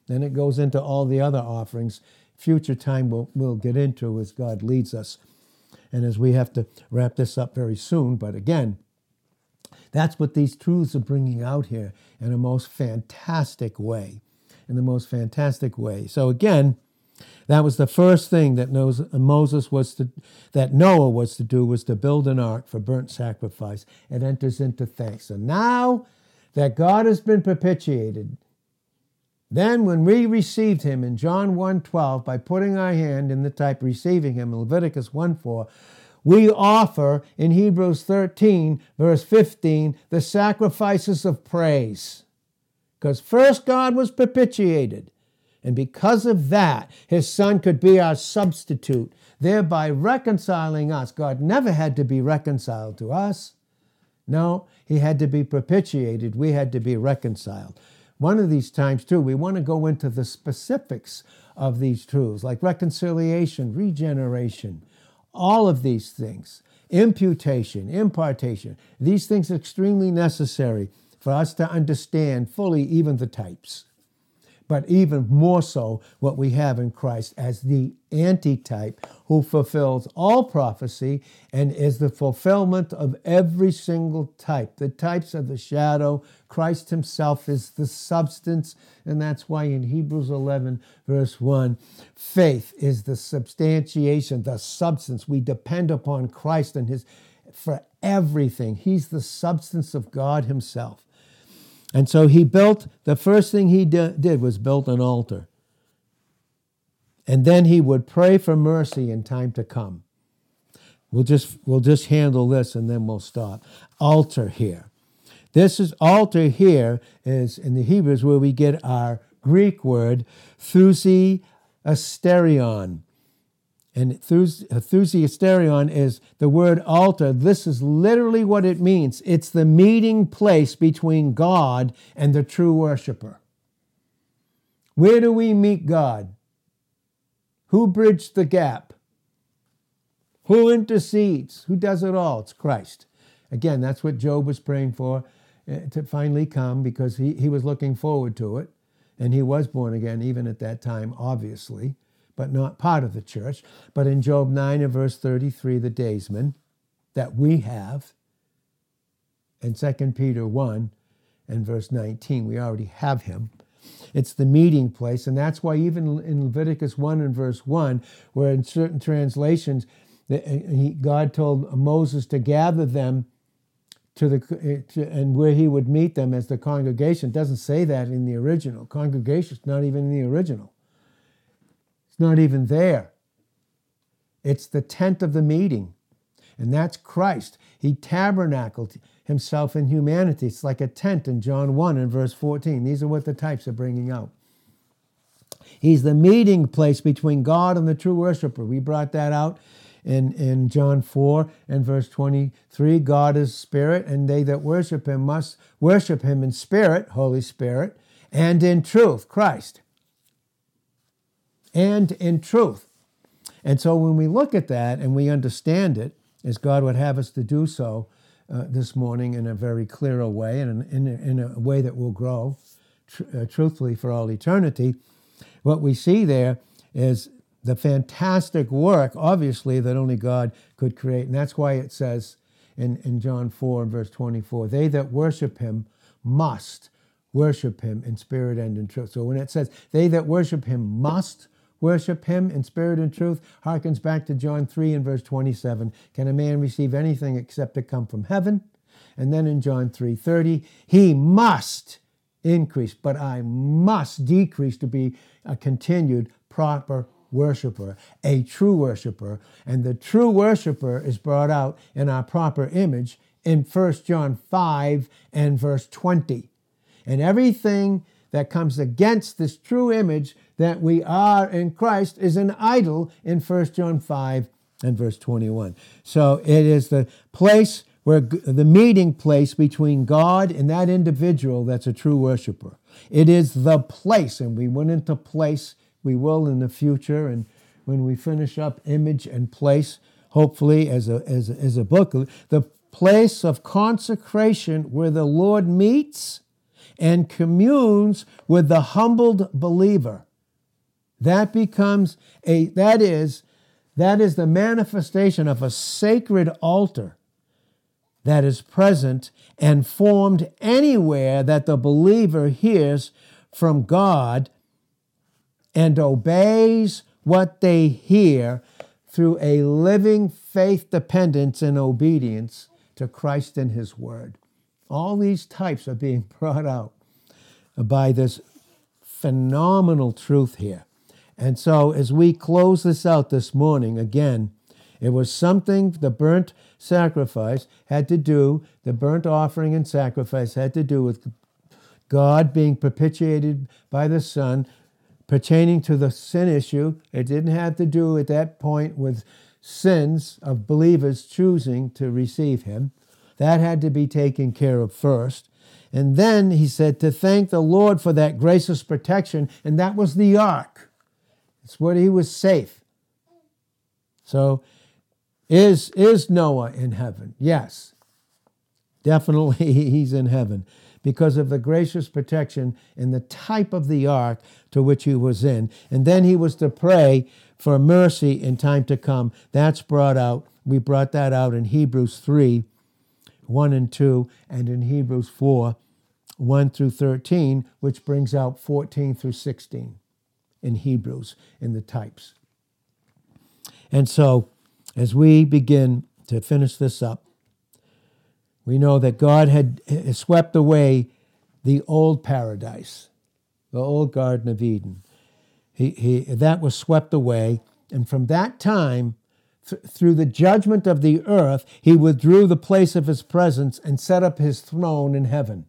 Then it goes into all the other offerings. Future time we'll, we'll get into as God leads us. And as we have to wrap this up very soon. But again, that's what these truths are bringing out here in a most fantastic way. in the most fantastic way. So again, that was the first thing that Moses was to, that Noah was to do was to build an ark for burnt sacrifice. It enters into thanks. So now that God has been propitiated, then when we received him in John 1:12 by putting our hand in the type receiving him in Leviticus 1:4, we offer in Hebrews 13 verse 15 the sacrifices of praise. Because first God was propitiated. And because of that, his son could be our substitute, thereby reconciling us. God never had to be reconciled to us. No, he had to be propitiated. We had to be reconciled. One of these times, too, we want to go into the specifics of these truths, like reconciliation, regeneration, all of these things, imputation, impartation. These things are extremely necessary for us to understand fully even the types but even more so what we have in Christ as the antitype who fulfills all prophecy and is the fulfillment of every single type. The types are the shadow, Christ himself is the substance, and that's why in Hebrews 11, verse 1, faith is the substantiation, the substance. We depend upon Christ and his for everything. He's the substance of God himself. And so he built, the first thing he did was built an altar. And then he would pray for mercy in time to come. We'll just, we'll just handle this and then we'll stop. Altar here. This is altar here is in the Hebrews where we get our Greek word thusi asterion. And enthusiasterion is the word altar. This is literally what it means it's the meeting place between God and the true worshiper. Where do we meet God? Who bridged the gap? Who intercedes? Who does it all? It's Christ. Again, that's what Job was praying for uh, to finally come because he, he was looking forward to it. And he was born again even at that time, obviously but not part of the church. But in Job 9 and verse 33, the daysman that we have, and 2 Peter 1 and verse 19, we already have him. It's the meeting place, and that's why even in Leviticus 1 and verse 1, where in certain translations, uh, God told Moses to gather them to the uh, to, and where he would meet them as the congregation. It doesn't say that in the original. Congregation not even in the original. It's not even there. It's the tent of the meeting. And that's Christ. He tabernacled himself in humanity. It's like a tent in John 1 and verse 14. These are what the types are bringing out. He's the meeting place between God and the true worshiper. We brought that out in, in John 4 and verse 23. God is spirit, and they that worship him must worship him in spirit, Holy Spirit, and in truth, Christ and in truth. And so when we look at that and we understand it, as God would have us to do so uh, this morning in a very clearer way and in, in, in a way that will grow tr- uh, truthfully for all eternity, what we see there is the fantastic work, obviously, that only God could create. And that's why it says in, in John 4 and verse 24, they that worship him must worship him in spirit and in truth. So when it says they that worship him must worship him in spirit and truth harkens back to John 3 and verse 27. Can a man receive anything except to come from heaven? And then in John 3:30, he must increase, but I must decrease to be a continued proper worshiper, a true worshiper. And the true worshiper is brought out in our proper image in 1 John 5 and verse 20. And everything that comes against this true image that we are in Christ is an idol in 1 John 5 and verse 21. So it is the place where the meeting place between God and that individual that's a true worshiper. It is the place, and we went into place, we will in the future, and when we finish up image and place, hopefully as a, as a, as a book, the place of consecration where the Lord meets and communes with the humbled believer. That becomes a, that is, that is the manifestation of a sacred altar that is present and formed anywhere that the believer hears from God and obeys what they hear through a living faith dependence and obedience to Christ and His Word. All these types are being brought out by this phenomenal truth here. And so, as we close this out this morning, again, it was something the burnt sacrifice had to do, the burnt offering and sacrifice had to do with God being propitiated by the Son pertaining to the sin issue. It didn't have to do at that point with sins of believers choosing to receive Him. That had to be taken care of first. And then he said to thank the Lord for that gracious protection, and that was the ark. It's where he was safe. So, is, is Noah in heaven? Yes. Definitely he's in heaven because of the gracious protection and the type of the ark to which he was in. And then he was to pray for mercy in time to come. That's brought out. We brought that out in Hebrews 3 1 and 2, and in Hebrews 4 1 through 13, which brings out 14 through 16 in Hebrews in the types. And so, as we begin to finish this up, we know that God had swept away the old paradise, the old Garden of Eden. He, he, that was swept away. And from that time, th- through the judgment of the earth, he withdrew the place of his presence and set up his throne in heaven.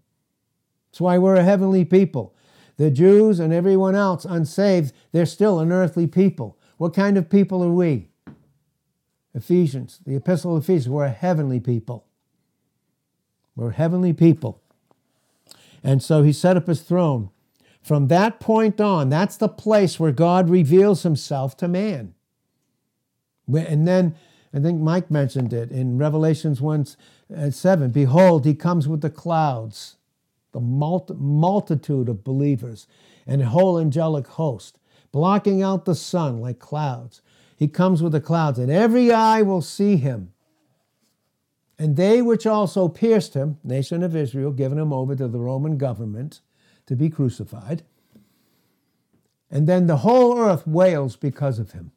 That's why we're a heavenly people. The Jews and everyone else unsaved, they're still an earthly people. What kind of people are we? Ephesians, the Epistle of Ephesians, we're a heavenly people. We're heavenly people. And so he set up his throne. From that point on, that's the place where God reveals himself to man. And then I think Mike mentioned it in Revelations 1 uh, 7. Behold, he comes with the clouds, the multitude of believers, and whole angelic host, blocking out the sun like clouds. He comes with the clouds, and every eye will see him, and they which also pierced him, nation of Israel, given him over to the Roman government to be crucified. And then the whole earth wails because of him.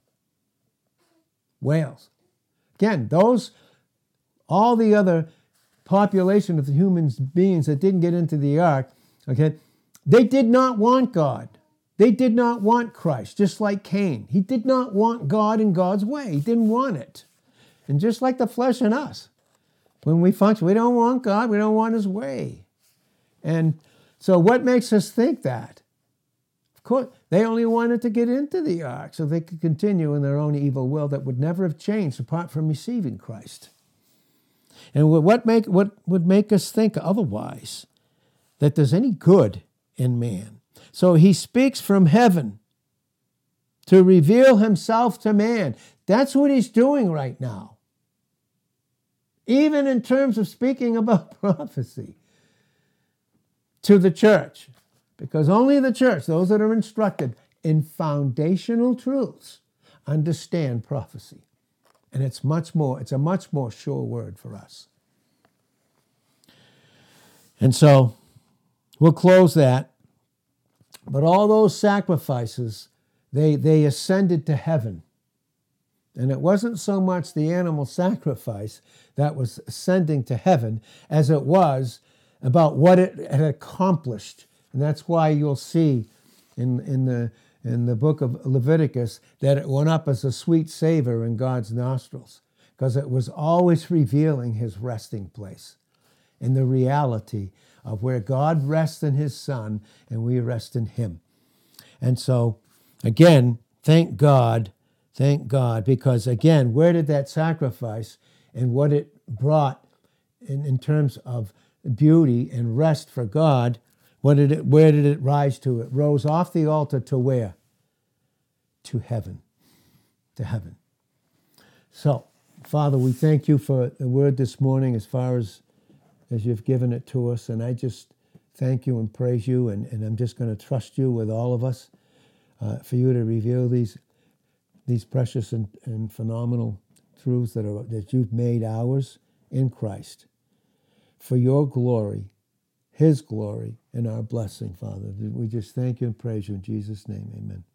Wails. Again, those, all the other population of the human beings that didn't get into the ark, okay, they did not want God. They did not want Christ, just like Cain. He did not want God in God's way. He didn't want it. And just like the flesh in us, when we function. We don't want God, we don't want His way. And so, what makes us think that? Of course, they only wanted to get into the ark so they could continue in their own evil will that would never have changed apart from receiving Christ. And what, make, what would make us think otherwise? That there's any good in man. So he speaks from heaven to reveal himself to man. That's what he's doing right now even in terms of speaking about prophecy to the church, because only the church, those that are instructed in foundational truths, understand prophecy. And it's much more, it's a much more sure word for us. And so we'll close that. But all those sacrifices, they, they ascended to heaven. And it wasn't so much the animal sacrifice that was ascending to heaven as it was about what it had accomplished. And that's why you'll see in, in, the, in the book of Leviticus that it went up as a sweet savor in God's nostrils, because it was always revealing his resting place and the reality of where God rests in his Son and we rest in him. And so, again, thank God Thank God, because again, where did that sacrifice and what it brought in, in terms of beauty and rest for God, did it, where did it rise to? It rose off the altar to where? To heaven. To heaven. So, Father, we thank you for the word this morning as far as as you've given it to us. And I just thank you and praise you. And, and I'm just going to trust you with all of us uh, for you to reveal these these precious and, and phenomenal truths that, are, that you've made ours in Christ for your glory, His glory, and our blessing, Father. We just thank you and praise you in Jesus' name. Amen.